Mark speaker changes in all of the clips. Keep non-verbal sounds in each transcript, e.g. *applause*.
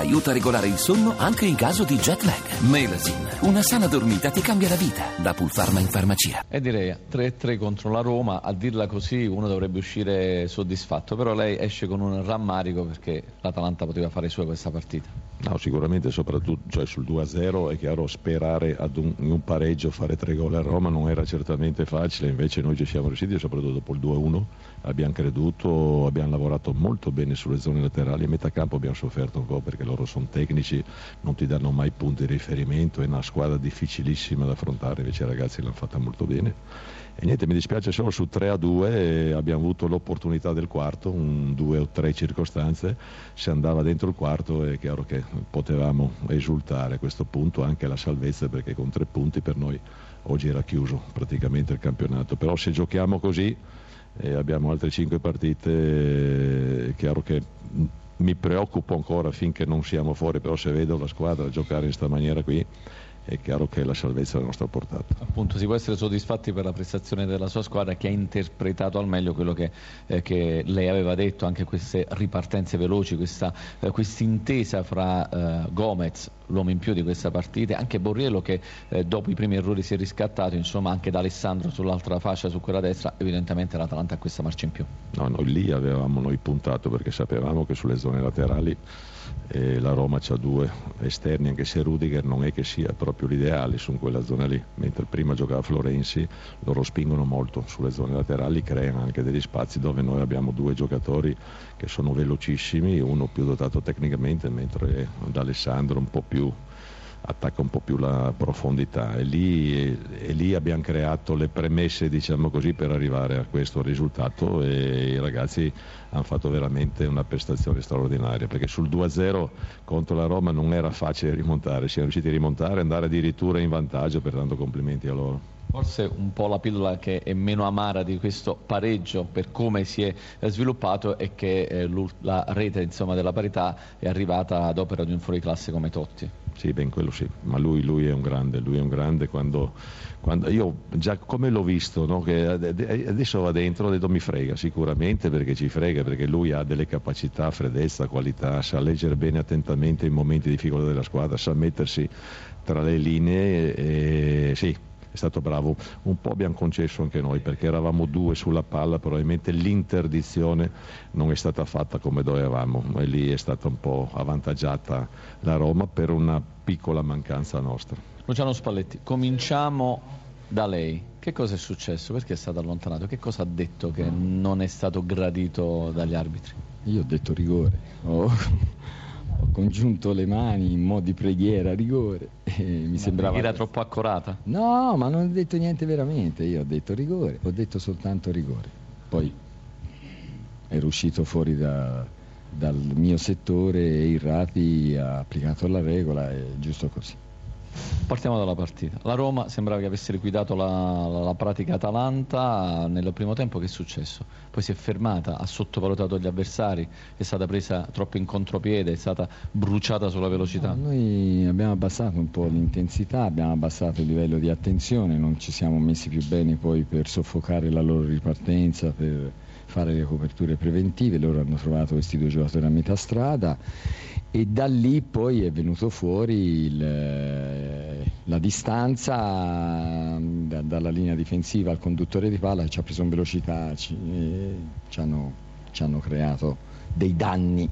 Speaker 1: aiuta a regolare il sonno anche in caso di jet lag. Melasin, una sana dormita ti cambia la vita. Da Pulpharma in farmacia.
Speaker 2: E direi 3-3 contro la Roma, a dirla così uno dovrebbe uscire soddisfatto, però lei esce con un rammarico perché l'Atalanta poteva fare sua questa partita.
Speaker 3: No, sicuramente soprattutto cioè sul 2-0 è chiaro sperare ad un, in un pareggio, fare tre gol a Roma non era certamente facile, invece noi ci siamo riusciti soprattutto dopo il 2-1, abbiamo creduto, abbiamo lavorato molto bene sulle zone laterali, a metà campo abbiamo sofferto un po' perché loro sono tecnici, non ti danno mai punti di riferimento, è una squadra difficilissima da affrontare, invece i ragazzi l'hanno fatta molto bene. E niente, mi dispiace solo su 3 a 2 abbiamo avuto l'opportunità del quarto, un 2 o 3 circostanze, si andava dentro il quarto è chiaro che potevamo esultare a questo punto anche la salvezza perché con tre punti per noi oggi era chiuso praticamente il campionato, però se giochiamo così e abbiamo altre 5 partite è chiaro che mi preoccupo ancora finché non siamo fuori, però se vedo la squadra giocare in questa maniera qui è chiaro che la salvezza è alla nostra portata.
Speaker 2: Appunto, si può essere soddisfatti per la prestazione della sua squadra che ha interpretato al meglio quello che, eh, che lei aveva detto, anche queste ripartenze veloci, questa eh, intesa fra eh, Gomez, l'uomo in più di questa partita, e anche Borriello che eh, dopo i primi errori si è riscattato, insomma anche da Alessandro sull'altra fascia, su quella destra, evidentemente l'Atalanta ha questa marcia in più.
Speaker 3: No, noi lì avevamo noi puntato perché sapevamo che sulle zone laterali e la Roma ha due esterni anche se Rudiger non è che sia proprio l'ideale su quella zona lì mentre prima giocava Florenzi loro spingono molto sulle zone laterali creano anche degli spazi dove noi abbiamo due giocatori che sono velocissimi uno più dotato tecnicamente mentre D'Alessandro un po' più attacca un po' più la profondità e lì, e, lì, abbiamo creato le premesse diciamo così, per arrivare a questo risultato e i ragazzi hanno fatto veramente una prestazione straordinaria perché sul 2-0 contro la Roma non era facile rimontare, siamo riusciti a rimontare e andare addirittura in vantaggio, pertanto complimenti a loro.
Speaker 2: Forse un po' la pillola che è meno amara di questo pareggio per come si è sviluppato è che eh, la rete insomma, della parità è arrivata ad opera di un fuoriclasse come Totti.
Speaker 3: Sì, ben quello sì, ma lui, lui, è un grande, lui è un grande quando, quando io già come l'ho visto, no? adesso va dentro, ho detto mi frega sicuramente perché ci frega, perché lui ha delle capacità, freddezza, qualità, sa leggere bene attentamente i momenti di difficoltà della squadra, sa mettersi tra le linee e sì, è stato bravo. Un po' abbiamo concesso anche noi perché eravamo due sulla palla, probabilmente l'interdizione non è stata fatta come dovevamo e lì è stata un po' avvantaggiata la Roma per una piccola mancanza nostra.
Speaker 2: Luciano Spalletti, cominciamo da lei. Che cosa è successo? Perché è stato allontanato? Che cosa ha detto che non è stato gradito dagli arbitri?
Speaker 4: Io ho detto rigore. Oh *laughs* ho congiunto le mani in modo di preghiera, rigore. E mi sembrava.
Speaker 2: Era troppo accurata?
Speaker 4: No, ma non ho detto niente veramente. Io ho detto rigore, ho detto soltanto rigore. Poi ero uscito fuori da, dal mio settore e il Rati ha applicato la regola, è giusto così.
Speaker 2: Partiamo dalla partita. La Roma sembrava che avesse liquidato la, la, la, pratica Atalanta nel primo tempo. Che è successo? Poi si è fermata, ha sottovalutato gli avversari, è stata presa troppo in contropiede, è stata bruciata sulla velocità.
Speaker 4: No, noi abbiamo abbassato un po' l'intensità, abbiamo abbassato il livello di attenzione, non ci siamo messi più bene poi per soffocare la loro ripartenza, per fare le coperture preventive. Loro hanno trovato questi due giocatori a metà strada e da lì poi è venuto fuori il, la distanza da, dalla linea difensiva al conduttore di palla che ci ha preso in velocità ci, e ci hanno, ci hanno creato dei danni.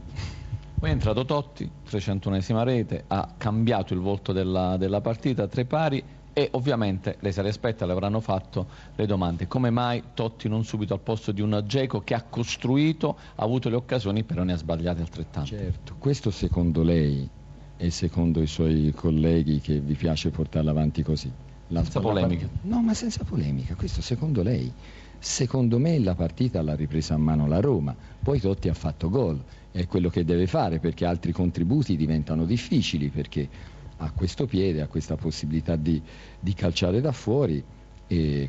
Speaker 2: Poi è entrato Totti, 301esima rete, ha cambiato il volto della, della partita, tre pari e ovviamente lei se le aspetta, le avranno fatto le domande. Come mai Totti non subito al posto di un Geco che ha costruito, ha avuto le occasioni però ne ha sbagliate altrettanto?
Speaker 4: Certo, questo secondo lei e secondo i suoi colleghi che vi piace portarla avanti così?
Speaker 2: Senza polemica.
Speaker 4: No, ma senza polemica, questo secondo lei. Secondo me la partita l'ha ripresa a mano la Roma, poi Totti ha fatto gol, è quello che deve fare perché altri contributi diventano difficili perché ha questo piede, ha questa possibilità di, di calciare da fuori e,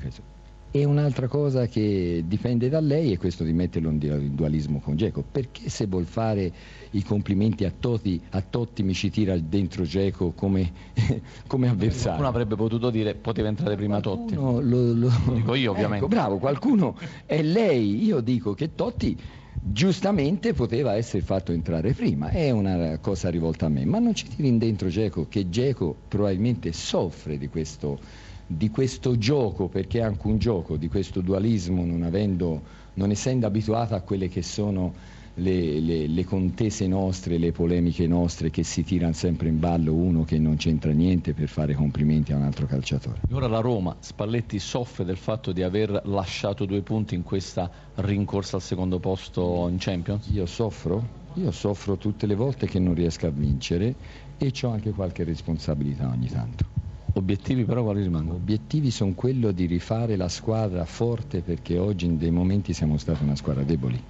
Speaker 4: e un'altra cosa che dipende da lei è questo di metterlo in dualismo con Geco, perché se vuol fare i complimenti a Totti, a Totti mi ci tira dentro Geco come, *laughs* come avversario?
Speaker 2: Qualcuno avrebbe potuto dire poteva entrare prima Totti.
Speaker 4: Lo, lo, lo
Speaker 2: dico io ovviamente.
Speaker 4: Ecco, bravo, qualcuno è lei, io dico che Totti giustamente poteva essere fatto entrare prima, è una cosa rivolta a me, ma non ci tiri dentro Geco che Geco probabilmente soffre di questo, di questo gioco, perché è anche un gioco, di questo dualismo non, avendo, non essendo abituato a quelle che sono le, le, le, contese nostre, le polemiche nostre che si tirano sempre in ballo uno che non c'entra niente per fare complimenti a un altro calciatore.
Speaker 2: Ora la Roma, Spalletti soffre del fatto di aver lasciato due punti in questa rincorsa al secondo posto in Champions?
Speaker 4: Io soffro, io soffro tutte le volte che non riesco a vincere e ho anche qualche responsabilità ogni tanto.
Speaker 2: Obiettivi però quali rimangono?
Speaker 4: Obiettivi sono quello di rifare la squadra forte perché oggi in dei momenti siamo stati una squadra deboli.